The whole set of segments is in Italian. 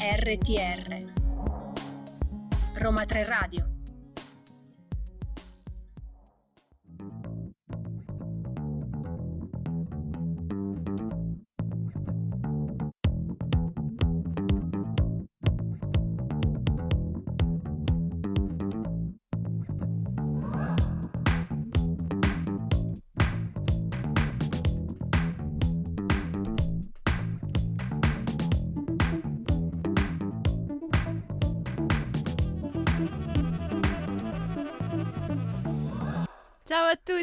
RTR Roma 3 Radio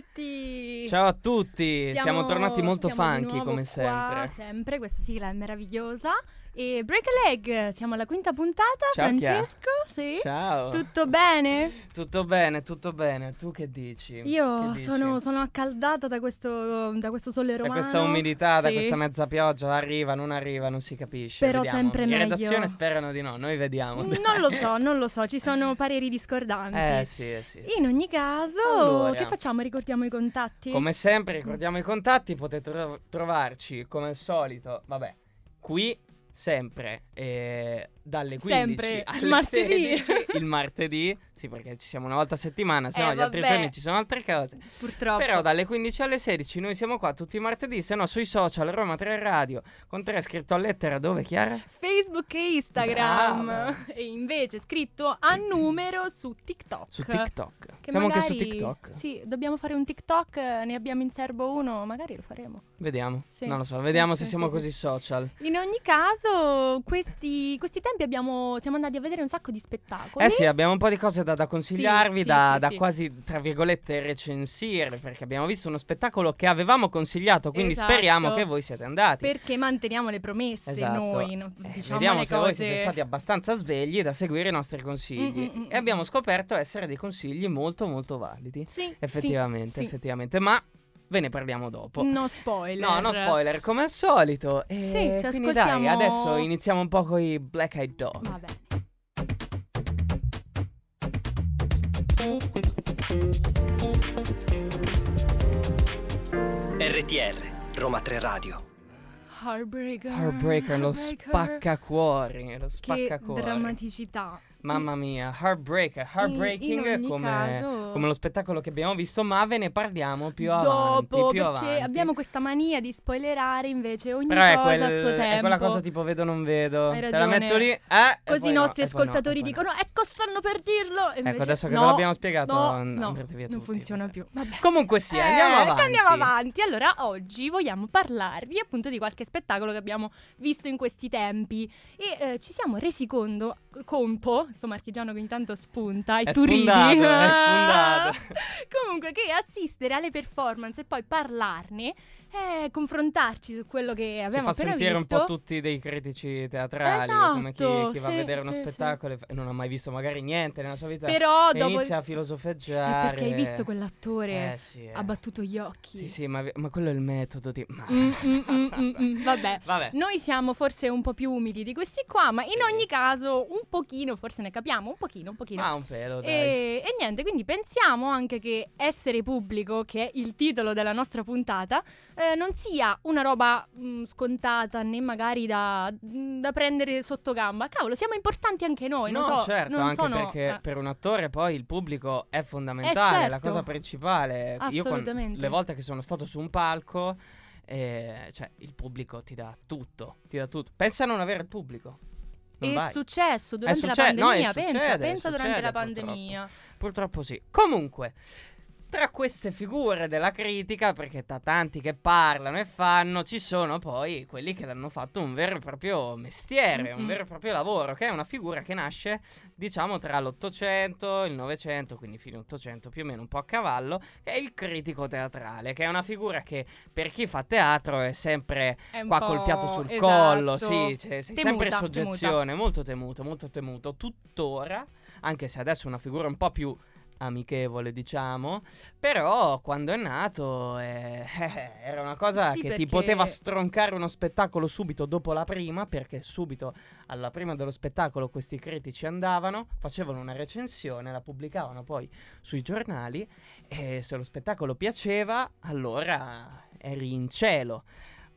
tutti! Ciao a tutti, siamo, tornati molto siamo funky come qua, sempre. sempre, questa sigla è meravigliosa. E Break a Leg, siamo alla quinta puntata. Ciao. Francesco, sì? Ciao. Tutto bene? Tutto bene, tutto bene. Tu che dici? Io Che dici? sono, sono accaldata da questo, da questo sole Da romano. questa umidità, da Sì. questa mezza pioggia, arriva, non arriva, non si capisce. Però vediamo. sempre In meglio. redazione sperano di no, noi vediamo. Non lo so, non lo so, ci sono pareri discordanti. eh sì, eh sì. sì. In ogni caso, Allora. che facciamo? Ricordiamo i contatti? Come sempre ricordiamo i contatti, potete tro- trovarci come al solito, vabbè, qui sempre eh, dalle 15 Sempre, alle il martedì. 16, il martedì, sì perché ci siamo una volta a settimana, se Eh, no gli altri giorni ci sono altre cose. Purtroppo. Però dalle 15 alle 16 noi siamo qua tutti i martedì, se no sui social Roma 3 Radio, con 3 scritto a lettera dove Chiara? Facebook e Instagram. Brava. E invece scritto a numero su TikTok. Su TikTok. Che Siamo anche magari- su TikTok. Sì, dobbiamo fare un TikTok, eh, ne abbiamo in serbo uno, magari lo faremo. Vediamo. Sì, Non lo so, vediamo sì, se sì, siamo sì. così social. In ogni caso, questi, questi tempi abbiamo, siamo andati a vedere un sacco di spettacoli. Eh sì, abbiamo un po' di cose da, da consigliarvi, Sì, da, sì, da sì. quasi, tra virgolette, recensire, perché abbiamo visto uno spettacolo che avevamo consigliato, quindi Esatto. speriamo che voi siate andati. Perché manteniamo le promesse Esatto. noi, no? Eh, diciamo vediamo le se cose. voi siete stati abbastanza svegli da seguire i nostri consigli. Mm, mm, mm, e abbiamo scoperto essere dei consigli molto molto validi. Sì, Effettivamente, effettivamente. Ma ve ne parliamo dopo. No spoiler. No, no spoiler, come al solito. E Sì, ci quindi ascoltiamo- dai, adesso iniziamo un po' con i Black Eyed Dog. Vabbè. RTR Roma 3 Radio. Heartbreaker. Heartbreaker, lo spaccacuori, lo Che spaccacuori. drammaticità. Mamma mia, Heartbreaker, Heartbreaking in ogni come, caso- come lo spettacolo che abbiamo visto, ma ve ne parliamo più avanti, Dopo, più perché avanti. abbiamo questa mania di spoilerare invece ogni Però cosa quel- a suo tempo. è quella cosa tipo vedo non vedo. Hai Te la metto lì, eh, Così i no, nostri no, ascoltatori no. dicono ecco stanno per dirlo e invece Ecco, adesso che no, ve l'abbiamo spiegato, no, and- no, andrete via non tutti, funziona vabbè. più Vabbè. Comunque sì, Eh, andiamo avanti. Andiamo avanti. Allora, oggi vogliamo parlarvi appunto di qualche spettacolo che abbiamo visto in questi tempi e eh, ci siamo resi conto, conto, sto marchigiano che intanto spunta, i È turidi. spuntato, è Ah. spuntato. Comunque che assistere alle performance e poi parlarne e confrontarci su quello che Ci abbiamo fa appena sentire visto. un po' tutti dei critici teatrali, come chi, Esatto, chi va a sì, vedere uno sì, spettacolo e fa- non ha mai visto magari niente nella sua vita. Però e dopo inizia a Eh, filosofeggiare. perché hai visto quell'attore Eh sì, eh. ha battuto gli occhi. Sì, sì, ma, ma quello è il metodo di... Ma... Mm, mm, mm, mm, mm, Vabbè. Vabbè. Noi siamo forse un po' più umili di questi qua, ma in Sì. ogni caso un pochino, forse ne capiamo, un pochino, un pochino. Ma un pelo, dai. E, e niente, quindi pensiamo anche che essere pubblico, che è il titolo della nostra puntata, eh, non sia una roba mh, scontata né magari da, mh, da prendere sotto gamba. Cavolo, siamo importanti anche noi, no, so, certo, anche sono- perché eh. per un attore poi il pubblico è fondamentale, è la certo. cosa principale. Io Assolutamente. le volte che sono stato su un palco, eh, cioè il pubblico ti dà tutto, ti dà tutto. Pensa a non avere il pubblico. Non È vai. successo durante la succe- no, è pandemia, pensa, succede, pensa durante succede, la purtroppo. pandemia. Purtroppo sì. Comunque, tra queste figure della critica, perché da tanti che parlano e fanno, ci sono poi quelli che l'hanno fatto un vero e proprio mestiere, un Mm-mm. vero e proprio lavoro, che è una figura che nasce, diciamo, tra l'Ottocento e il Novecento, quindi fine Ottocento più o meno un po' a cavallo, che è il critico teatrale, che è una figura che per chi fa teatro è sempre È un qua col fiato sul esatto. collo, sì, cioè, sei sempre in Temuta, soggezione, molto temuto, molto temuto, tuttora, anche se adesso è una figura un po' più amichevole, diciamo, però quando è nato eh, eh, era una cosa Sì, che ti perché- poteva stroncare uno spettacolo subito dopo la prima, perché subito alla prima dello spettacolo questi critici andavano, facevano una recensione, la pubblicavano poi sui giornali e se lo spettacolo piaceva, allora eri in cielo.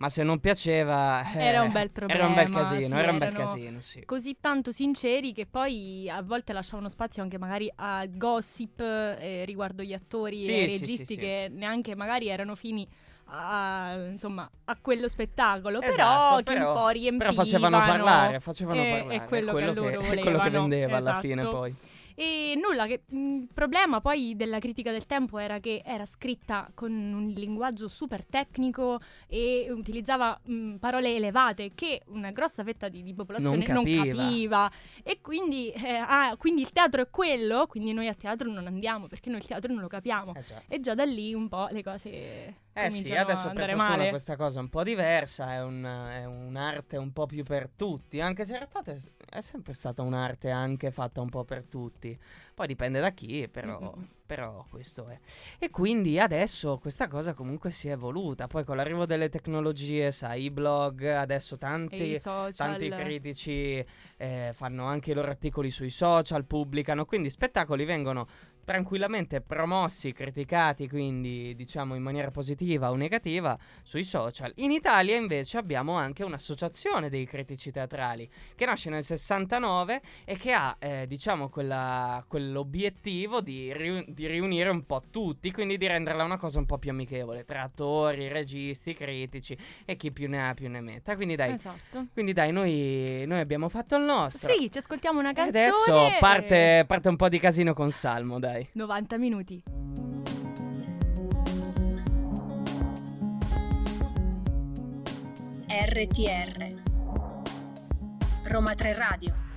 Ma se non piaceva... eh, Era un bel Era un bel problema, casino, sì, era un bel casino, sì. così tanto sinceri che poi a volte lasciavano spazio anche magari a gossip eh, riguardo gli attori Sì, e i registi che neanche magari erano fini a, insomma, a quello spettacolo, Esatto, però che un po' riempivano. Però facevano parlare, facevano e- parlare. e quello che loro è quello che volevano, vendeva alla fine esatto. poi. E nulla, che, mh, il problema poi della critica del tempo era che era scritta con un linguaggio super tecnico e utilizzava mh, parole elevate che una grossa fetta di, di popolazione Non capiva. capiva. E quindi, eh, ah, quindi il teatro è quello, quindi noi a teatro non andiamo perché noi il teatro non lo capiamo. Eh già. E già da lì un po' le cose Eh sì, adesso per fortuna male. questa cosa è un po' diversa, è, un- è un'arte un po' più per tutti, anche se in realtà è, sempre stata un'arte anche fatta un po' per tutti. Poi dipende da chi, però, Mm-mm. però questo è. E quindi adesso questa cosa comunque si è evoluta, poi con l'arrivo delle tecnologie, sai, i blog, adesso tanti... Tanti critici eh, fanno anche i loro articoli sui social, pubblicano, quindi spettacoli vengono tranquillamente promossi, criticati, quindi diciamo in maniera positiva o negativa sui social. In Italia invece abbiamo anche un'associazione dei critici teatrali che nasce nel 69 e che ha eh, diciamo quella- quell'obiettivo di, riu- di riunire un po' tutti, quindi di renderla una cosa un po' più amichevole tra attori, registi, critici e chi più ne ha più ne metta. Quindi dai, Esatto. quindi dai, noi, noi abbiamo fatto il nostro. Sì, ci ascoltiamo una canzone. adesso parte, parte un po' di casino con Salmo, dai. 90 minuti. RTR Roma 3 Radio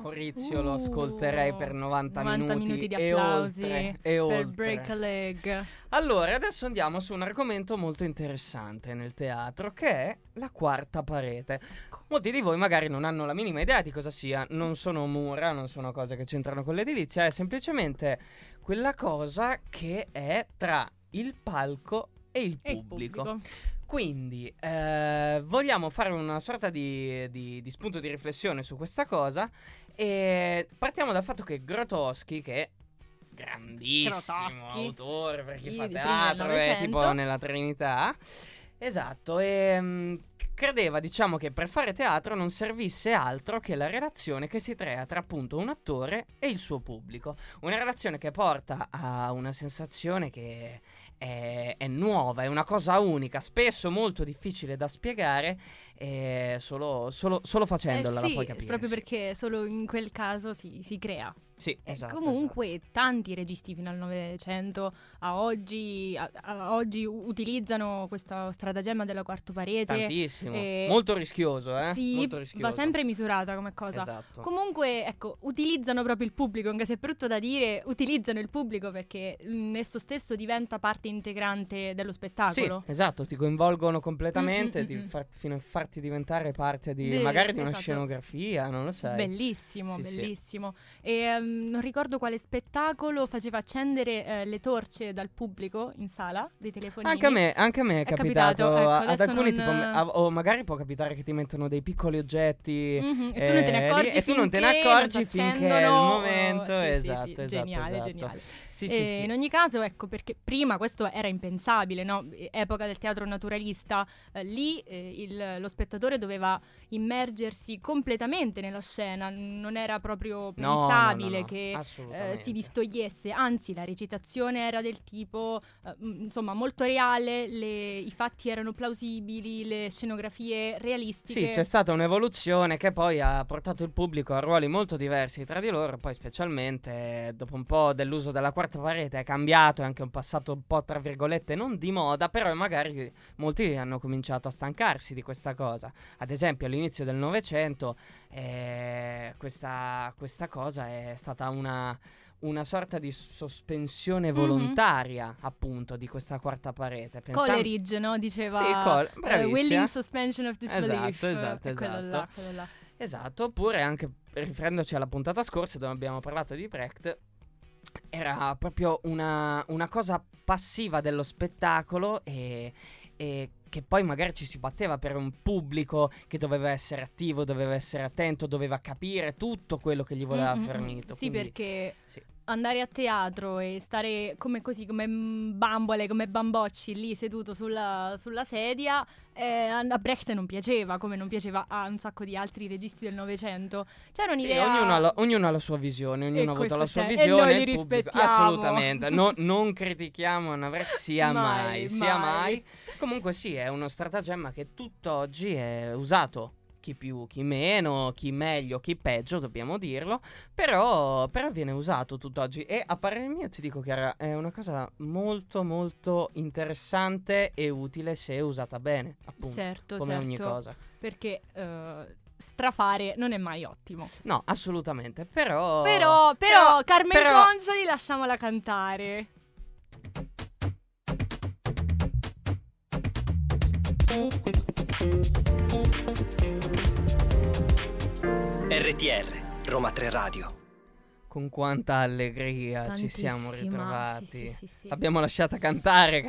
Maurizio lo Uh, ascolterei per 90, 90 minuti di e applausi oltre. E per oltre. Break a Leg. Allora, adesso andiamo su un argomento molto interessante nel teatro, che è la quarta parete. Molti di voi magari non hanno la minima idea di cosa sia, non sono mura, non sono cose che c'entrano con l'edilizia, è semplicemente quella cosa che è tra il palco e il E il pubblico. Quindi eh, vogliamo fare una sorta di, di- di spunto di riflessione su questa cosa e partiamo dal fatto che Grotowski, che è grandissimo Grotowski. autore per chi Sì, fa teatro, è tipo Novecento. nella Trinità, esatto, e mm, credeva diciamo che per fare teatro non servisse altro che la relazione che si crea tra appunto un attore e il suo pubblico, una relazione che porta a una sensazione che è, è nuova, è una cosa unica, spesso molto difficile da spiegare, e solo, solo- solo facendola Eh la sì, puoi capire. proprio sì. perché solo in quel caso si, si crea. Sì, esatto. comunque tanti registi fino al Novecento a oggi, a- a oggi utilizzano questo stratagemma della quarta esatto. parete. Tantissimo. eh, Molto rischioso, eh? Sì, Molto rischioso. va sempre misurata come cosa. Esatto. Comunque, ecco, utilizzano proprio il pubblico, anche se è brutto da dire, utilizzano il pubblico perché mm, esso stesso diventa parte integrante dello Sì, spettacolo. esatto, ti coinvolgono completamente Mm, mm, di mm, mm. far- fino a farti diventare parte di De- magari di una esatto. scenografia, non lo sai. Bellissimo, Sì, sì. bellissimo. E ehm, non ricordo quale spettacolo faceva accendere eh, le torce dal pubblico in sala, dei telefonini. Anche a me, anche a me è, È capitato, capitato, ecco, ad alcuni non- tipo a- o magari può capitare che ti mettono dei piccoli oggetti Mhm, E tu non te ne eh, accorgi e tu non te ne finché accorgi finché è il momento, Sì, sì, esatto, sì, esatto, Geniale, esatto. geniale. Sì, sì, sì. In ogni caso, ecco, perché prima questo era impensabile, no? Epoca del teatro naturalista, eh, lì eh, il- lo spettatore doveva immergersi completamente nella scena, non era proprio No, no, no, pensabile no, che eh, si distogliesse, anzi la recitazione era del tipo, eh, insomma, molto reale, le- i fatti erano plausibili, le scenografie realistiche. Sì, c'è stata un'evoluzione che poi ha portato il pubblico a ruoli molto diversi tra di loro, poi specialmente dopo un po' dell'uso della quarta parete è cambiato, è anche un passato un po' tra virgolette non di moda, però magari molti hanno cominciato a stancarsi di questa cosa. Ad esempio all'inizio del Novecento eh, questa, questa cosa è stata una una sorta di sospensione Mhm. volontaria, appunto, di questa quarta parete. Pensam- Coleridge, no? Diceva Sì, Col- bravissima. willing suspension of disbelief. Esatto, esatto, Eh, quello esatto. là, quello là. Esatto, oppure anche riferendoci alla puntata scorsa dove abbiamo parlato di Brecht, era proprio una, una cosa passiva dello spettacolo e, e che poi magari ci si batteva per un pubblico che doveva essere attivo, doveva essere attento, doveva capire tutto quello che gli voleva Mm, mm, mm. fornito. Sì, quindi- perché sì. Andare a teatro e stare come così, come bambole, come bambocci lì seduto sulla, sulla sedia, eh, a Brecht non piaceva, come non piaceva a un sacco di altri registi del Novecento. C'era Sì, un'idea... ognuno, ha la, ognuno ha la sua visione, ognuno ha avuto la sua c'è, e visione. noi li rispettiamo. Assolutamente, no- non critichiamo Anna Brecht sia mai, Mai, sia mai. mai. Comunque sì, è uno stratagemma che tutt'oggi è usato. Chi più, chi meno, chi meglio, chi peggio, dobbiamo dirlo. Però, però viene usato tutt'oggi. E a parere mio ti dico, Chiara, è una cosa molto, molto interessante e utile se usata bene. Appunto, Certo, come certo, ogni cosa. perché eh, strafare non è mai ottimo. No, assolutamente. Però. Però, però, Carmen però- Consoli lasciamola cantare. RTR, Roma 3 Radio. Con quanta allegria ci siamo Tantissima, ritrovati. sì, sì, sì. L'abbiamo lasciata cantare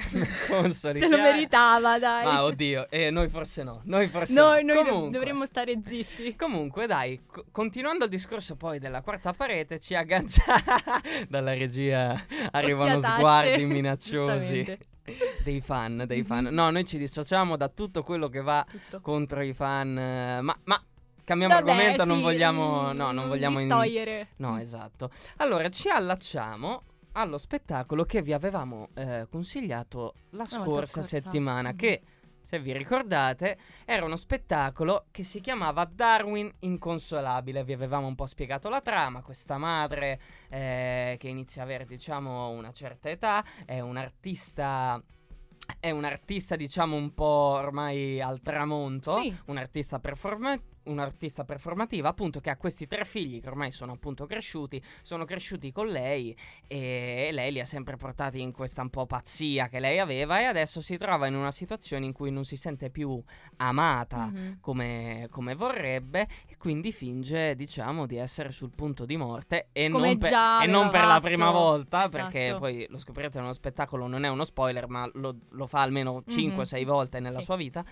Consoli. Se lo meritava, dai. Ma oddio, e noi forse no. Noi forse noi no. noi Comunque- dovremmo stare zitti. Comunque, dai, co- continuando il discorso poi della quarta parete, ci agganciamo. Dalla regia arrivano Occhiatacce, sguardi minacciosi dei fan, dei Mhm. fan. No, noi ci dissociamo da tutto quello che va Tutto. contro i fan. eh, Ma, ma cambiamo Vabbè, argomento, non sì, vogliamo. mm, No, non vogliamo. in-. No, esatto. Allora, ci allacciamo allo spettacolo che vi avevamo eh, consigliato la volta scorsa, settimana, Mhm. che, se vi ricordate, era uno spettacolo che si chiamava Darwin Inconsolabile. Vi avevamo un po' spiegato la trama, questa madre eh, che inizia a avere, diciamo, una certa età, è un artista... È un artista, diciamo, un po' ormai al tramonto, Sì. un artista performa- un'artista performativa, appunto, che ha questi tre figli che ormai sono appunto cresciuti, sono cresciuti con lei e lei li ha sempre portati in questa un po' pazzia che lei aveva e adesso si trova in una situazione in cui non si sente più amata Mhm. come, come vorrebbe e quindi finge, diciamo, di essere sul punto di morte e, non, per, già e non per la prima volta, perché Esatto. poi lo scoprirete nello spettacolo, non è uno spoiler, ma lo, lo fa almeno Mhm. 5-6 volte nella Sì. sua vita,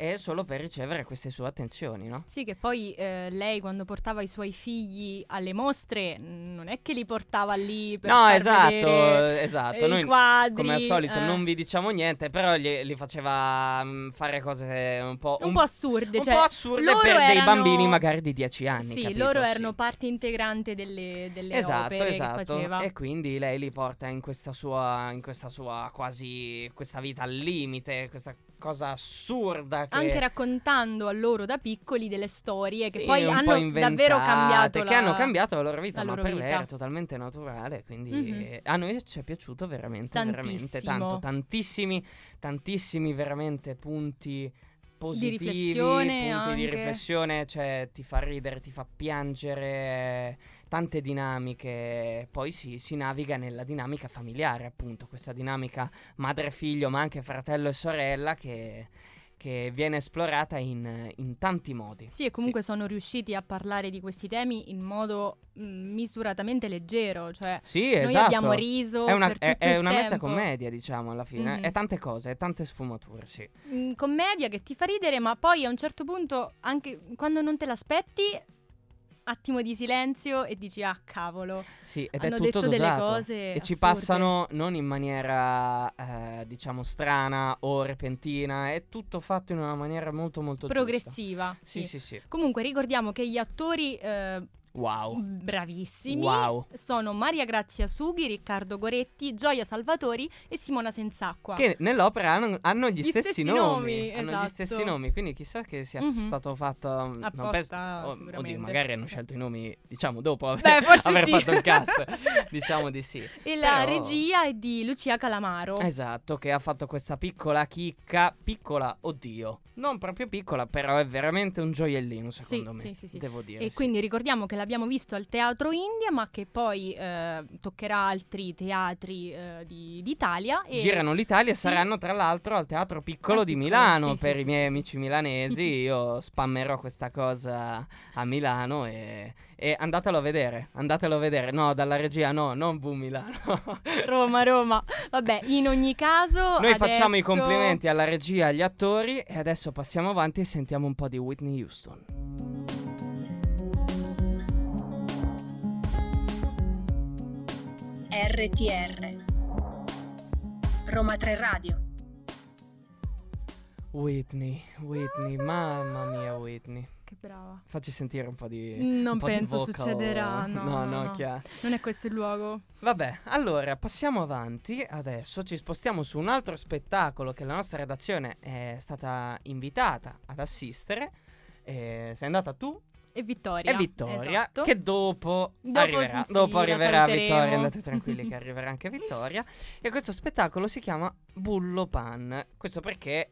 è solo per ricevere queste sue attenzioni, no? Sì, che poi eh, lei quando portava i suoi figli alle mostre mh, non è che li portava lì per No, esatto, vedere, esatto. eh, Noi, quadri. come al solito, eh, non vi diciamo niente, però gli, li faceva mm, fare cose un po', un po' assurde, un cioè, po' assurde loro per dei erano- bambini magari di 10 anni. Sì, capito? loro Sì. erano parte integrante delle, delle Esatto, opere che esatto. E quindi lei li porta in questa sua, in questa sua quasi, questa vita al limite, questa cosa assurda che... Anche raccontando a loro da piccoli delle storie che Sì, poi hanno davvero cambiato che la- hanno cambiato la loro vita, la ma loro per lei vita. era totalmente naturale, quindi Mhm. eh, a noi ci è piaciuto veramente, veramente Tantissimo. tanto, tantissimi, tantissimi veramente punti positivi, riflessione punti di anche. riflessione, cioè ti fa ridere, ti fa piangere, tante dinamiche, poi si, si naviga nella dinamica familiare, appunto, questa dinamica madre-figlio, ma anche fratello e sorella che, che viene esplorata in, in tanti modi. Sì, e comunque sono riusciti a parlare di questi temi in modo mh, misuratamente leggero, cioè Sì, noi esatto. abbiamo riso È una, è- è una mezza commedia, diciamo, alla fine. Mhm. È tante cose, è tante sfumature, sì. Mm, commedia che ti fa ridere, ma poi a un certo punto, anche quando non te l'aspetti, attimo di silenzio e dici ah cavolo. Sì, ed Hanno è tutto detto delle dosato. cose E ci assurde. passano non in maniera, eh, diciamo, strana o repentina, è tutto fatto in una maniera molto, molto progressiva. Sì, sì. sì, sì. Comunque ricordiamo che gli attori eh, Wow. bravissimi Wow. sono Maria Grazia Sughi, Riccardo Goretti, Gioia Salvatori e Simona Sensacqua. Che nell'opera hanno, hanno gli, Gli stessi, stessi nomi. nomi, Hanno gli esatto. stessi nomi, quindi chissà che sia Mhm. stato fatto. non Apposta, penso- oh, oddio, magari hanno scelto i nomi, diciamo, dopo aver, Beh, forse aver sì. fatto il cast. diciamo di sì. E la Però- regia è di Lucia Calamaro. Esatto, che ha fatto questa piccola chicca, piccola, oddio, non proprio piccola, però è veramente un gioiellino secondo me, sì, sì, sì. devo dire. E sì. quindi ricordiamo che l'abbiamo visto al Teatro India, ma che poi eh, toccherà altri teatri eh, di- d'Italia. E Girano l'Italia e Sì. saranno tra l'altro al Teatro Piccolo Al di Piccolo, Milano sì, per sì, i miei amici milanesi. Io spammerò questa cosa a Milano e, e andatelo a vedere. Andatelo a vedere. No, dalla regia no, non Bu Milano. Roma, Roma. Vabbè, in ogni caso. Noi facciamo i adesso- complimenti alla regia, agli attori e adesso passiamo avanti e sentiamo un po' di Whitney Houston. RTR Roma 3 Radio Whitney, Whitney, mamma mia Whitney. Che brava. Facci sentire un po' di... Non un po' di penso vocal. succederà, no, no, no, no, no. chiaro. Non è questo il luogo. Vabbè, allora passiamo avanti. Adesso ci spostiamo su un altro spettacolo che la nostra redazione è stata invitata ad assistere. Eh, sei andata tu E Vittoria. e Vittoria, Esatto. che dopo, Dopo, arriverà. sì, dopo arriverà. Vittoria, andate tranquilli che arriverà anche Vittoria. E questo spettacolo si chiama Bullo Pan. Questo perché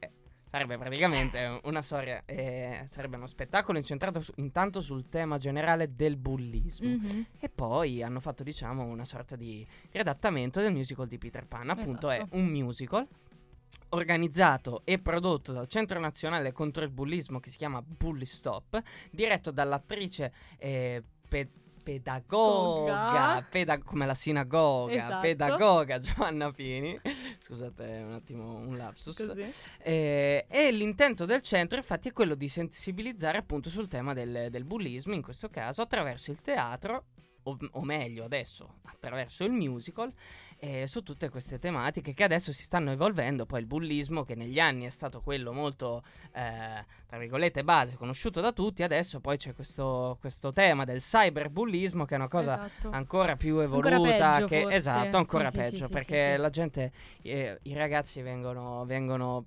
sarebbe praticamente una storia, eh, sarebbe uno spettacolo incentrato su- intanto sul tema generale del bullismo. Mhm. E poi hanno fatto, diciamo, una sorta di riadattamento del musical di Peter Pan. Appunto, Esatto. è un musical organizzato e prodotto dal Centro Nazionale contro il Bullismo che si chiama Bully Stop, diretto dall'attrice eh, pe- pedagoga, Goga. peda- come la sinagoga, Esatto. pedagoga Giovanna Pini. Scusate un attimo un lapsus. Eh, e l'intento del centro, infatti, è quello di sensibilizzare appunto sul tema del, del bullismo, in questo caso attraverso il teatro, o, o meglio adesso attraverso il musical, eh, su tutte queste tematiche che adesso si stanno evolvendo. Poi il bullismo, che negli anni è stato quello molto, eh, tra virgolette, base, conosciuto da tutti, adesso poi c'è questo, questo tema del cyberbullismo, che è una cosa Esatto. ancora più Ancora evoluta peggio, che esatto ancora Sì, peggio sì, sì, perché la gente eh, i ragazzi vengono, vengono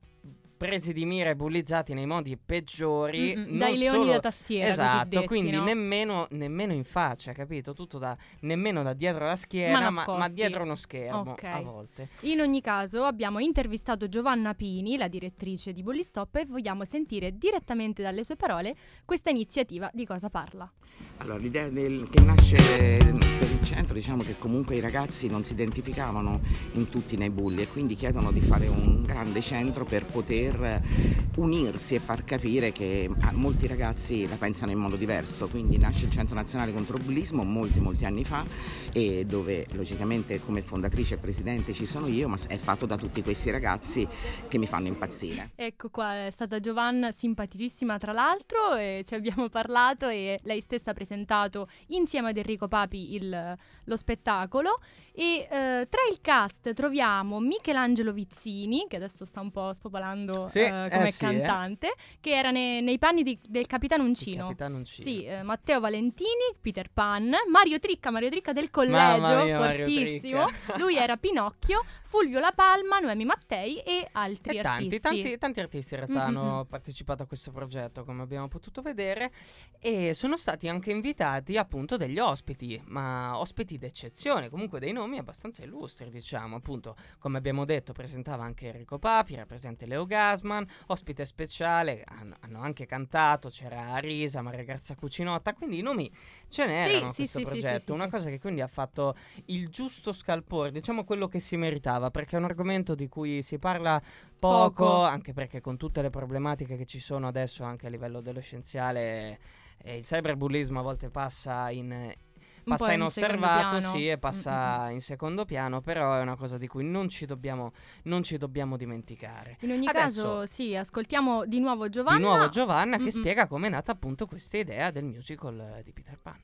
presi di mira e bullizzati nei modi peggiori non dai leoni solo- da tastiera esatto quindi no? nemmeno, nemmeno in faccia capito tutto da nemmeno da dietro la schiena Ma ma, ma dietro uno schermo Ok. a volte In ogni caso abbiamo intervistato Giovanna Pini, la direttrice di Bullystop, e vogliamo sentire direttamente dalle sue parole questa iniziativa di cosa parla. Allora, l'idea del- che nasce per il centro, diciamo che comunque i ragazzi non si identificavano in tutti nei bulli e quindi chiedono di fare un grande centro per poter unirsi e far capire che ah, molti ragazzi la pensano in modo diverso. Quindi nasce il Centro Nazionale contro il Bullismo molti molti anni fa e dove logicamente come fondatrice e presidente ci sono io, ma è fatto da tutti questi ragazzi che mi fanno impazzire. Ecco qua, è stata Giovanna simpaticissima tra l'altro, e ci abbiamo parlato e lei stessa ha presentato insieme ad Enrico Papi il- lo spettacolo. E eh, tra il cast troviamo Michelangelo Vizzini, che adesso sta un po' spopolando Sì, eh, eh come sì, eh. cantante, che era ne- nei panni di- del Capitano Uncino. capitano Uncino. Sì, eh, Matteo Valentini, Peter Pan, Mario Tricca, Mario Tricca del collegio, mia, fortissimo. Lui era Pinocchio, Fulvio La Palma, Noemi Mattei e altri E tanti, artisti. tanti, tanti artisti in realtà Mm, mm, hanno partecipato a questo progetto, come abbiamo potuto vedere, e sono stati anche invitati appunto degli ospiti, ma ospiti d'eccezione, comunque dei nomi abbastanza illustri, diciamo, appunto, come abbiamo detto, presentava anche Enrico Papi, era presente Leo Gasman, ospite speciale, hanno, hanno anche cantato, c'era Arisa, Maria Grazia Cucinotta, quindi i nomi ce n'erano a sì, questo sì, progetto, sì, una cosa che quindi ha fatto il giusto scalpore, diciamo quello che si meritava, perché è un argomento di cui si parla poco, Poco. anche perché con tutte le problematiche che ci sono adesso anche a livello adolescenziale, eh, il cyberbullismo a volte passa in... Passa in inosservato, piano. sì, e passa Mm, in secondo piano, però è una cosa di cui non ci dobbiamo, non ci dobbiamo dimenticare. In ogni Adesso- caso, sì, ascoltiamo di nuovo Giovanna. Di nuovo Giovanna che Mm-mm. spiega come è nata appunto questa idea del musical eh, di Peter Pan.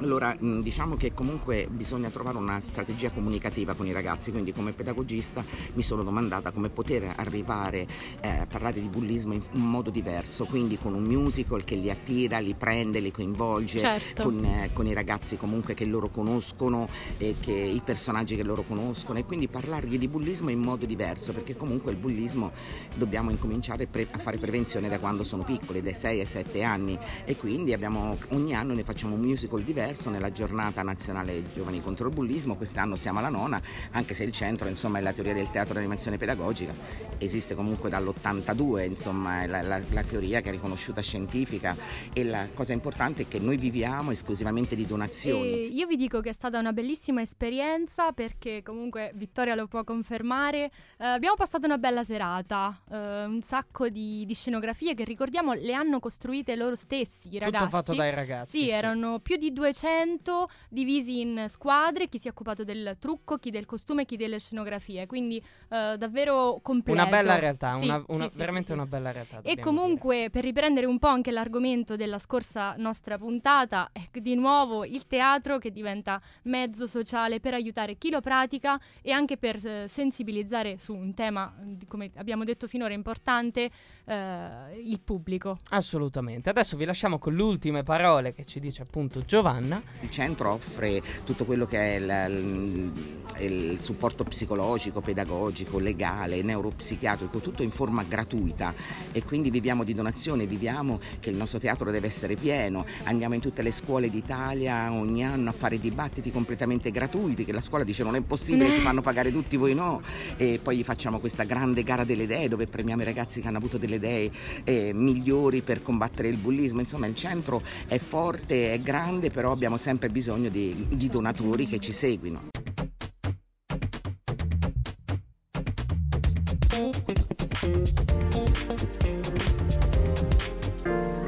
Allora, mh, diciamo che comunque bisogna trovare una strategia comunicativa con i ragazzi, quindi come pedagogista mi sono domandata come poter arrivare eh, a parlare di bullismo in un modo diverso, quindi con un musical che li attira, li prende, li coinvolge, Certo. con, eh, con i ragazzi comunque che loro conoscono e che, i personaggi che loro conoscono e quindi parlargli di bullismo in modo diverso, perché comunque il bullismo dobbiamo incominciare pre- a fare prevenzione da quando sono piccoli, dai 6 ai 7 anni e quindi abbiamo, ogni anno ne facciamo un musical diverso nella giornata nazionale giovani contro il bullismo, quest'anno siamo alla nona, anche se il centro insomma è la teoria del teatro d'animazione pedagogica, esiste comunque dall'82 insomma è la, la- la teoria che è riconosciuta scientifica e la cosa importante è che noi viviamo esclusivamente di donazioni. E io vi dico che è stata una bellissima esperienza perché comunque Vittoria lo può confermare. Eh, abbiamo passato una bella serata, eh, un sacco di, di scenografie che ricordiamo le hanno costruite loro stessi, i ragazzi. Tutto fatto dai ragazzi. Sì, erano più di 200 500 divisi in squadre, chi si è occupato del trucco, chi del costume, chi delle scenografie, quindi eh, davvero completo. Una bella realtà, Sì, una- una- sì, veramente una bella realtà. E comunque, per riprendere un po' anche l'argomento della scorsa nostra puntata, è di nuovo il teatro che diventa mezzo sociale per aiutare chi lo pratica e anche per eh, sensibilizzare su un tema, come abbiamo detto finora, importante, eh, il pubblico. dire. Assolutamente. Adesso vi lasciamo con le ultime parole che ci dice appunto Giovanna. Il centro offre tutto quello che è il, il- il supporto psicologico, pedagogico, legale, neuropsichiatrico, tutto in forma gratuita. E quindi viviamo di donazione, viviamo che il nostro teatro deve essere pieno, andiamo in tutte le scuole d'Italia ogni anno a fare dibattiti completamente gratuiti che la scuola dice non è possibile, si fanno pagare tutti, voi no. E poi facciamo questa grande gara delle idee dove premiamo i ragazzi che hanno avuto delle idee eh, migliori per combattere il bullismo, insomma il centro è forte, è grande, però abbiamo sempre bisogno di, di donatori che ci seguino.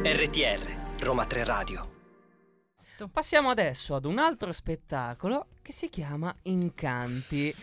RTR, Roma 3 Radio. Passiamo adesso ad un altro spettacolo che si chiama Incanti.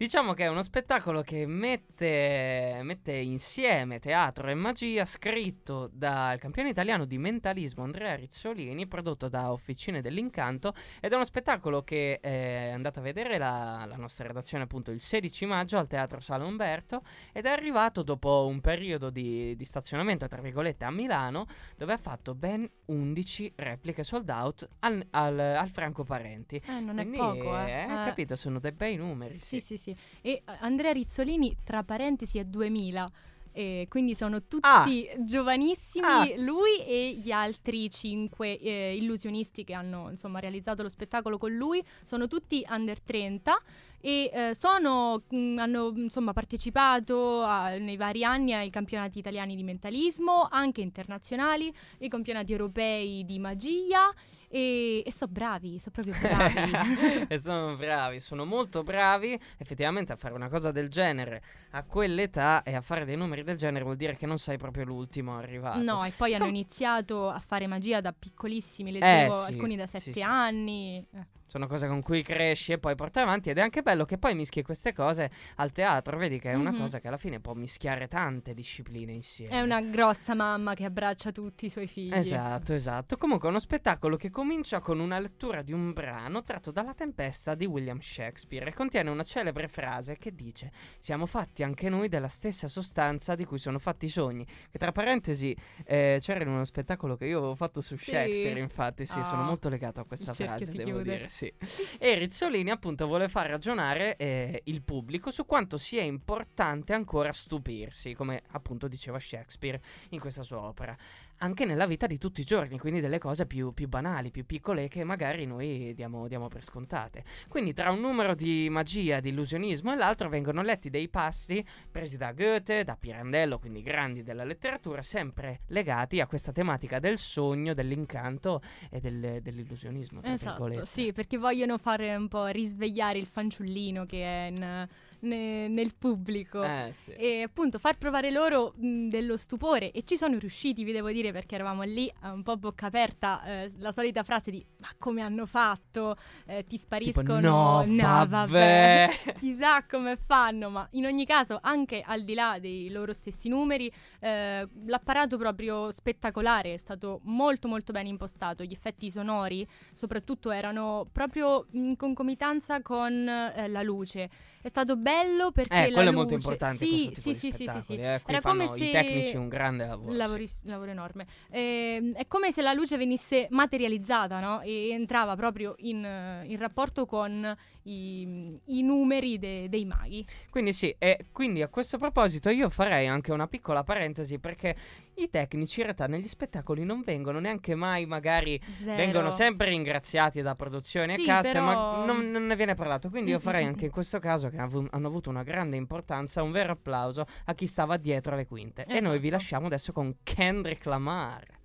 Diciamo che è uno spettacolo che mette, mette insieme teatro e magia, scritto dal campione italiano di mentalismo Andrea Rizzolini, prodotto da Officine dell'Incanto, ed è uno spettacolo che è andato a vedere la, la nostra redazione appunto il 16 maggio al Teatro Sala Umberto ed è arrivato dopo un periodo di, di stazionamento, tra virgolette, a Milano, dove ha fatto ben 11 repliche sold out al, al- al Franco Parenti. Eh, non Quindi, è poco, eh. eh, Eh, capito, sono dei bei numeri. Sì, sì, sì. E eh, Andrea Rizzolini, tra parentesi, è 2000. E quindi sono tutti giovanissimi, Ah. lui e gli altri cinque eh, illusionisti che hanno insomma realizzato lo spettacolo con lui, sono tutti under 30 e eh, sono, mh, hanno insomma partecipato a- nei vari anni ai campionati italiani di mentalismo, anche internazionali, i campionati europei di magia e, e sono bravi, sono proprio bravi. e sono bravi, sono molto bravi. Effettivamente a fare una cosa del genere a quell'età e a fare dei numeri del genere vuol dire che non sei proprio l'ultimo arrivato. No, e poi hanno iniziato a fare magia da piccolissimi, leggevo sì, alcuni da sì, sette sì. anni. Eh. Sono cose con cui cresci e poi porti avanti ed è anche bello che poi mischi queste cose al teatro, vedi che è una Mhm. cosa che alla fine può mischiare tante discipline insieme. È una grossa mamma che abbraccia tutti i suoi figli. Esatto, esatto. Comunque è uno spettacolo che comincia con una lettura di un brano tratto dalla Tempesta di William Shakespeare e contiene una celebre frase che dice Siamo fatti anche noi della stessa sostanza di cui sono fatti i sogni. Che tra parentesi eh, c'era in uno spettacolo che io avevo fatto su Sì. Shakespeare, infatti sì, sono Ah. molto legato a questa Il frase, devo chiude. dire, sì. E Rizzolini appunto vuole far ragionare eh, il pubblico su quanto sia importante ancora stupirsi, come appunto diceva Shakespeare in questa sua opera anche nella vita di tutti i giorni, quindi delle cose più, più banali, più piccole che magari noi diamo, diamo per scontate. Quindi tra un numero di magia, di illusionismo e l'altro vengono letti dei passi presi da Goethe, da Pirandello, quindi grandi della letteratura, sempre legati a questa tematica del sogno, dell'incanto e del- dell'illusionismo. Esatto, virgolette. sì, perché vogliono fare un po' risvegliare il fanciullino che è in- ne- nel pubblico. Eh, sì. E appunto far provare loro mh, dello stupore e ci sono riusciti, vi devo dire, perché eravamo lì a un po' bocca aperta, eh, la solita frase di ma come hanno fatto? Eh, ti spariscono? no, vabbè." Chissà come fanno, ma in ogni caso, anche al di là dei loro stessi numeri, eh, l'apparato proprio spettacolare è stato molto molto ben impostato, gli effetti sonori soprattutto erano proprio in concomitanza con eh, la luce. È stato bello perché Eh, la quello è molto luce- importante sì, sì, sì, sì, sì, sì. eh. Era come i se tecnici un grande lavoro, sì. Lavori- lavoro enorme. Ehm, è come se la luce venisse materializzata, no? E entrava proprio in, eh, in rapporto con i, i numeri de- dei maghi. Quindi sì, e quindi a questo proposito io farei anche una piccola parentesi perché i tecnici in realtà negli spettacoli non vengono neanche mai magari Zero. vengono sempre ringraziati da produzioni Sì, e casse, però- ma non, non ne viene parlato. Quindi io Mm, farei mm, anche mm. in questo caso, che avu- hanno avuto una grande importanza, un vero applauso a chi stava dietro alle quinte. E noi vi Esatto. lasciamo adesso con Kendrick Lamar.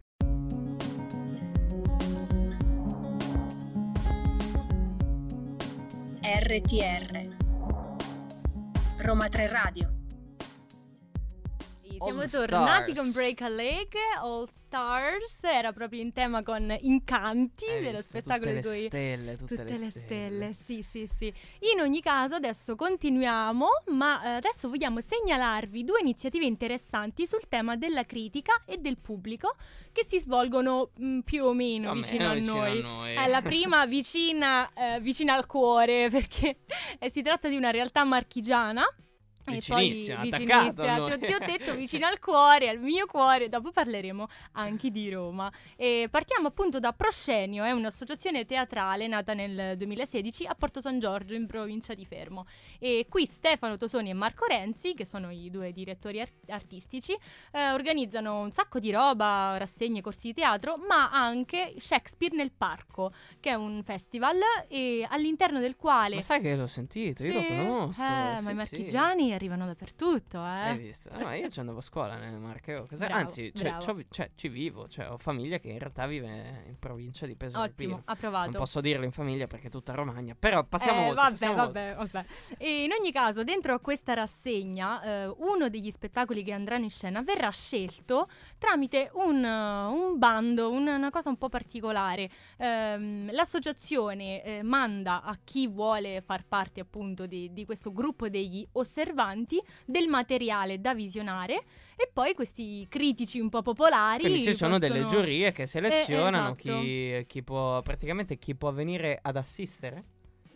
RTR Roma 3 Radio siamo All tornati Stars. con Break a Leg, All Stars, era proprio in tema con Incanti Hai dello visto? spettacolo di le cui... stelle, tutte, Tutte le stelle. sì, sì, sì. In ogni caso, adesso continuiamo, ma eh, adesso vogliamo segnalarvi due iniziative interessanti sul tema della critica e del pubblico che si svolgono mh, più o meno o vicino, meno a, vicino a noi. noi. Eh, la prima vicina, eh, vicina al cuore, perché eh, si tratta di una realtà marchigiana. E poi Vicinissima, vicinissima, attaccato a ti, ti ho detto vicino al cuore, al mio cuore, dopo parleremo anche di Roma. E partiamo appunto da Proscenio, è un'associazione teatrale nata nel 2016 a Porto San Giorgio in provincia di Fermo. E qui Stefano Tosoni e Marco Renzi, che sono i due direttori ar- artistici, eh, organizzano un sacco di roba, rassegne, corsi di teatro, ma anche Shakespeare nel Parco, che è un festival e all'interno del quale... Ma sai che l'ho sentito, io lo Sì? conosco. Eh, sì, ma i sì. Arrivano dappertutto, eh. Hai visto? No, io ci andavo a scuola nelle Marche. oh, Bravo, Anzi, cioè, cioè, ci vivo. Cioè, ho famiglia che in realtà vive in provincia di Pesaro Ottimo, Non approvato. posso dirlo in famiglia perché è tutta Romagna. Però passiamo Eh, oltre. vabbè, passiamo oltre. vabbè, vabbè. E in ogni caso, dentro a questa rassegna, eh, uno degli spettacoli che andranno in scena verrà scelto tramite un, uh, un bando, un- una cosa un po' particolare. Ehm, l'associazione eh, manda a chi vuole far parte appunto di, di questo gruppo degli osservanti del materiale da visionare e poi questi critici un po' popolari. Quindi ci sono delle possono- giurie che selezionano esatto. chi, chi può, praticamente chi può venire ad assistere.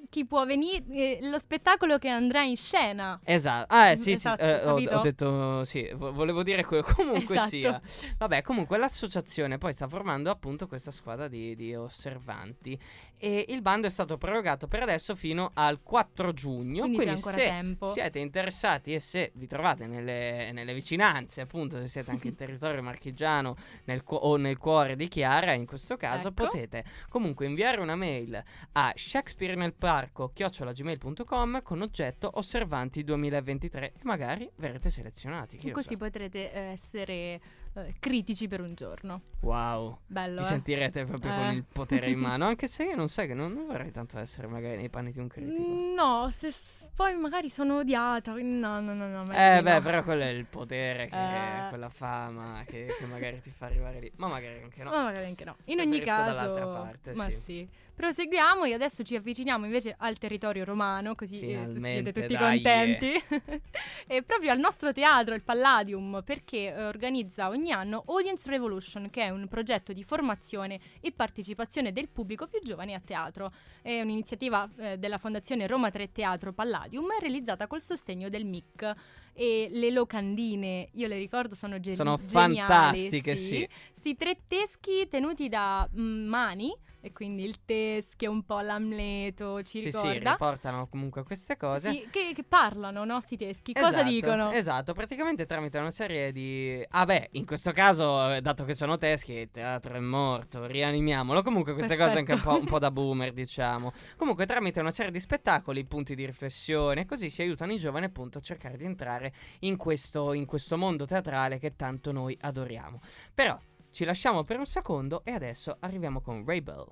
Chi può venire, eh, lo spettacolo che andrà in scena. Esatto, ah, eh, sì, Esatto, sì, eh, ho, ho detto sì, vo- volevo dire quello comunque Esatto. sia. Vabbè, comunque l'associazione poi sta formando appunto questa squadra di, di osservanti e il bando è stato prorogato per adesso fino al 4 giugno. Quindi c'è ancora se tempo. siete interessati e se vi trovate nelle, nelle vicinanze, appunto, se siete anche in territorio marchigiano nel cu- o nel cuore di Chiara, in questo caso Ecco. potete comunque inviare una mail a Shakespeare nel parco chiocciolagmail.com con oggetto osservanti 2023 e magari verrete selezionati. E così sa. potrete eh, essere eh, critici per un giorno. Wow. Bello, Mi eh? sentirete proprio con Eh. il potere in mano, anche se io non sai che non, non vorrei tanto essere magari nei panni di un critico. No, se s- poi magari sono odiata. No, no, no, no. Eh beh, no. però quello è il potere, che Eh. quella fama che, che magari ti fa arrivare lì. Ma magari anche no. Ma magari anche no. In ogni caso, dall'altra parte, ma sì. sì. Proseguiamo e adesso ci avviciniamo invece al territorio romano, così eh, siete tutti dai, contenti. e proprio al nostro teatro, il Palladium, perché organizza ogni anno Audience Revolution, che è un progetto di formazione e partecipazione del pubblico più giovane a teatro. È un'iniziativa eh, della Fondazione Roma 3 Teatro Palladium realizzata col sostegno del MIC. E le locandine, io le ricordo, sono, gen- Sono geniali. fantastiche, sì. Sti tre teschi tenuti da mm, mani, e quindi il teschio, un po' l'amleto, ci Sì, sì, ricorda? riportano comunque queste cose. Sì, che, che parlano, no? Sti teschi. Cosa Esatto, dicono? Esatto, praticamente tramite una serie di... Ah beh, in questo caso, eh, dato che sono teschi, il teatro è morto, rianimiamolo. Comunque queste cose anche un po', un po' da boomer, diciamo. Comunque tramite una serie di spettacoli, punti di riflessione, così si aiutano i giovani appunto a cercare di entrare in questo, in questo mondo teatrale che tanto noi adoriamo. Però ci lasciamo per un secondo e adesso arriviamo con Ray Bell.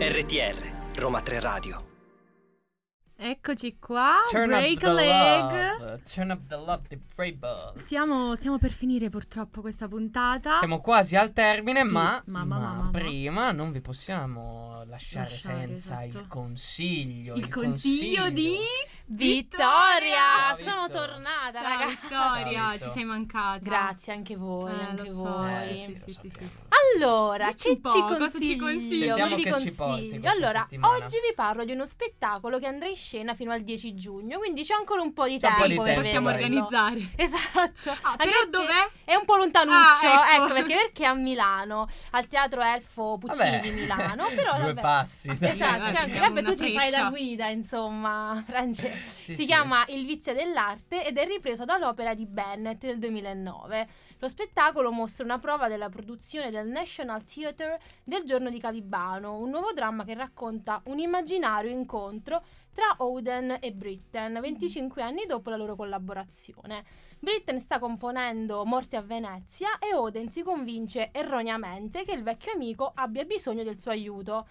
RTR, Roma 3 Radio. Eccoci qua. Turn break up a the leg. love. Turn up the love di Ray Bell. Stiamo, stiamo per finire purtroppo questa puntata. Siamo quasi al termine, Sì, ma, ma- ma- ma- ma- prima non vi possiamo lasciare, Lasciare, senza esatto. il consiglio. il consiglio di Vittoria! Ciao, Sono Vittoria. tornata, Ciao, ragazzi. Vittoria, Ciao, ci sei mancata. Grazie anche voi, Eh, anche so, voi. Eh, sì, sì, sì, lo sì, sì. sappiamo. Allora, Dici che ci cosa ci consiglio? consigli? Sentiamo vi che ci porti consiglio. Allora, settimana. oggi vi parlo di uno spettacolo che andrà in scena fino al 10 giugno, quindi c'è ancora un po' di C'è un tempo. po' di per tempo, Possiamo vai. organizzare. Esatto. Ah, Anche però dov'è? È un po' lontanuccio, Ah, ecco. ecco. perché, perché a Milano, al Teatro Elfo Puccini Vabbè. di Milano, però Due vabbè. passi. Esatto, Vabbè, anche, vabbè, tu una ci fai freccia. da guida, insomma, France. Sì, si sì. chiama Il vizio dell'arte ed è ripreso dall'opera di Bennett del 2009. Lo spettacolo mostra una prova della produzione del National Theatre del giorno di Calibano, un nuovo dramma che racconta un immaginario incontro tra Oden e Britten, 25 anni dopo la loro collaborazione. Britten sta componendo Morte a Venezia e Oden si convince erroneamente che il vecchio amico abbia bisogno del suo aiuto.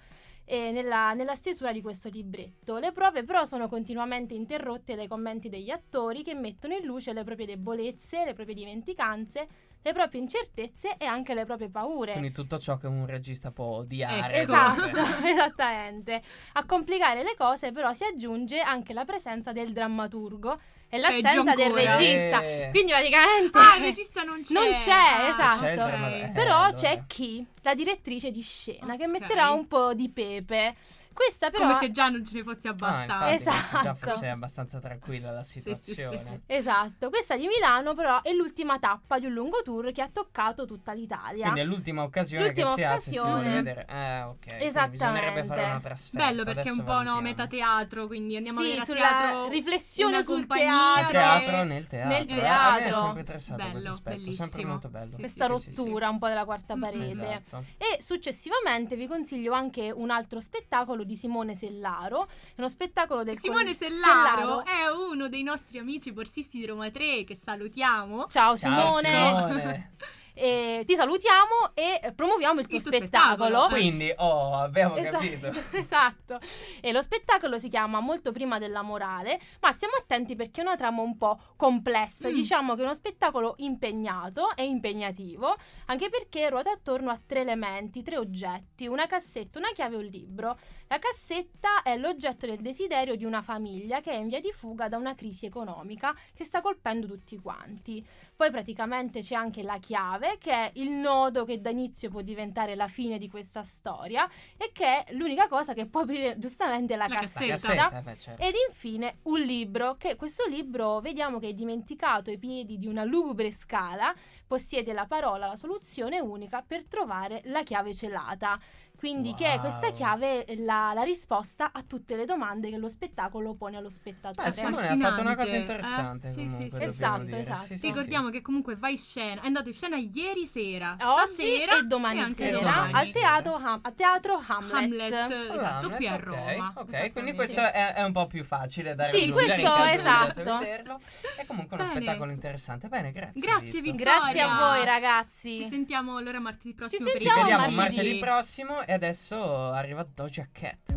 eh, nella, nella stesura di questo libretto. Le prove però sono continuamente interrotte dai commenti degli attori che mettono in luce le proprie debolezze, le proprie dimenticanze, le proprie incertezze e anche le proprie paure. Quindi tutto ciò che un regista può odiare. Ecco. Esatto, esattamente. A complicare le cose però si aggiunge anche la presenza del drammaturgo e l'assenza del regista. Eh. Quindi praticamente Ah, il regista non c'è. Non c'è, Ah, esatto. C'è ok. dramma- eh, però allora. c'è chi? La direttrice di scena che Ok. metterà un po' di pepe. Questa però Come se già non ce ne fosse Ah, abbastanza. infatti, penso già Esatto. fosse abbastanza tranquilla la Sì, sì, sì. situazione. Esatto, questa di Milano però è l'ultima tappa di un lungo tour che ha toccato tutta l'Italia. Quindi è l'ultima occasione L'ultima che si ha se si vuole occasione. vedere. Ah, ok. Quindi Esattamente. bisognerebbe fare una trasferta. Bello perché è Adesso un po' no, metateatro, quindi andiamo a Sì, vedere a sulla teatro riflessione sul teatro. Teatro nel teatro. Nel eh. A me è teatro. sempre interessato questo Bello, aspetto, sempre bellissimo. molto bello. Sì, questa Sì, sì, sì, rottura un po' della quarta Mm. parete. Esatto. E successivamente vi consiglio anche un altro spettacolo di Simone Sellaro, è uno spettacolo del Simone con- Sellaro, è uno dei nostri amici borsisti di Roma 3 che salutiamo. Ciao Ciao, Simone, Simone. E ti salutiamo e promuoviamo il tuo Il tuo spettacolo. spettacolo. Quindi, oh, abbiamo Esatto. capito. esatto. E lo spettacolo si chiama Molto prima della morale, ma stiamo attenti perché è una trama un po' complessa. Mm. Diciamo che è uno spettacolo impegnato e impegnativo, anche perché ruota attorno a tre elementi, tre oggetti, una cassetta, una chiave e un libro. La cassetta è l'oggetto del desiderio di una famiglia che è in via di fuga da una crisi economica che sta colpendo tutti quanti. Poi praticamente c'è anche la chiave, che è il nodo che da inizio può diventare la fine di questa storia e che è l'unica cosa che può aprire giustamente la, La cassetta. cassetta. Cassetta, beh, certo. Ed infine un libro, che questo libro vediamo che è dimenticato ai piedi di una lugubre scala, possiede la parola, la soluzione unica per trovare la chiave celata. Quindi che è questa Wow. chiave la, la risposta a tutte le domande che lo spettacolo pone allo Beh, spettatore. Simone ha fatto una cosa interessante Eh, sì, comunque, sì, sì. Esatto, dire. esatto. Sì, sì, Ricordiamo che comunque va in scena, è andato in scena ieri sera, Oggi e domani anche sera domani al sera. teatro, Ham- a teatro Hamlet. Hamlet, esatto, Hamlet, qui a Roma. Ok, quindi Esattamente. questo è, è un po' più facile da Sì, questo, esatto. È comunque uno Bene. spettacolo interessante. Bene, grazie. Grazie. Vittoria. Grazie a voi ragazzi. Ci sentiamo allora martedì prossimo Ci sentiamo martedì prossimo e adesso arriva Doja Cat.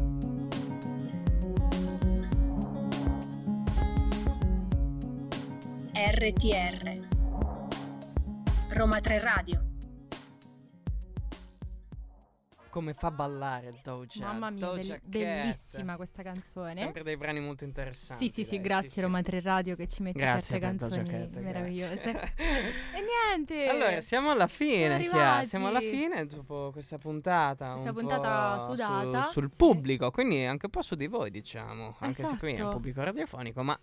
RTR Roma 3 Radio Come fa ballare Doja? Mamma mia, Doja Cat. bellissima questa canzone. Sempre dei brani molto interessanti. Sì, sì, sì, dai, grazie Roma 3 Radio che ci mette Grazie certe canzoni Cat, meravigliose. e niente. Allora, siamo alla fine, Siamo Chia, arrivati. siamo alla fine dopo questa puntata. Questa un puntata po' sudata, su- sul sì. pubblico, quindi anche un po' su di voi, diciamo. Anche se qui è un Esatto. pubblico radiofonico, ma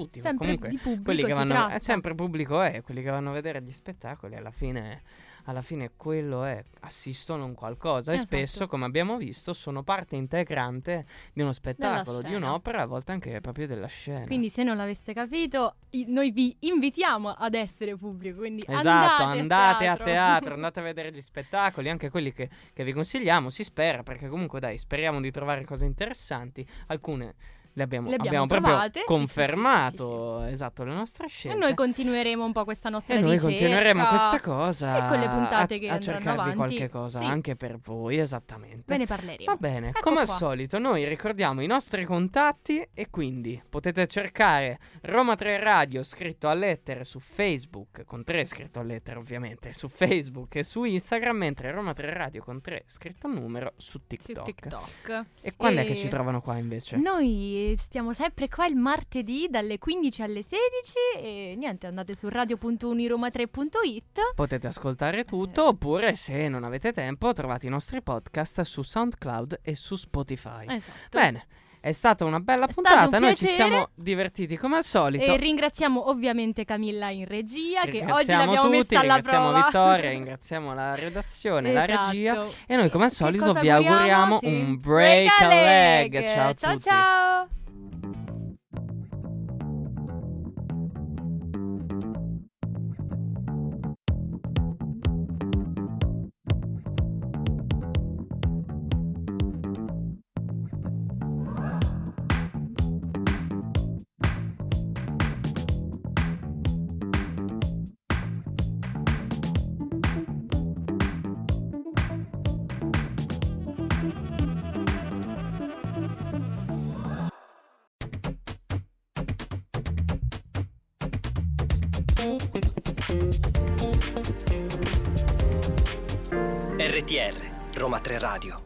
tutti, Sempre comunque di pubblico quelli che vanno è sempre pubblico è quelli che vanno a vedere gli spettacoli alla fine alla fine quello è assistono a un qualcosa Esatto. e spesso come abbiamo visto sono parte integrante di uno spettacolo di un'opera a volte anche proprio della scena Quindi se non l'aveste capito, i- noi vi invitiamo ad essere pubblico, quindi Esatto, andate, andate a a teatro. teatro, andate a vedere gli spettacoli, anche quelli che, che vi consigliamo, si spera, perché comunque dai, speriamo di trovare cose interessanti, alcune le abbiamo, Le abbiamo abbiamo proprio trovate, sì, sì, sì, esatto, le nostre E scelte. noi continueremo un po' questa nostra E noi ricerca. continueremo questa cosa e con le puntate a, che a cercarvi avanti. qualche cosa anche per voi, esattamente. Ve ne parleremo. Va bene, Ecco come al qua. solito noi ricordiamo i nostri contatti e quindi potete cercare Roma 3 Radio scritto a lettere su Facebook, con 3 scritto a lettere ovviamente, su Facebook e su Instagram, mentre Roma 3 Radio con 3 scritto a numero su Su TikTok. TikTok. E quando è E- che ci trovano qua invece? Noi stiamo sempre qua il martedì dalle 15 alle 16 e niente, andate su radio.uniroma3.it. Potete ascoltare tutto Eh. oppure se non avete tempo trovate i nostri podcast su SoundCloud e su Spotify. Esatto. Bene, è stata una bella puntata, un noi ci siamo divertiti come al solito. E ringraziamo ovviamente Camilla in regia che oggi l'abbiamo tutti, messa alla ringraziamo prova. Vittoria, ringraziamo la redazione, la Esatto. regia e noi come al solito vi auguriamo Sì. un break a leg. Ciao a ciao tutti. ciao. 3 Radio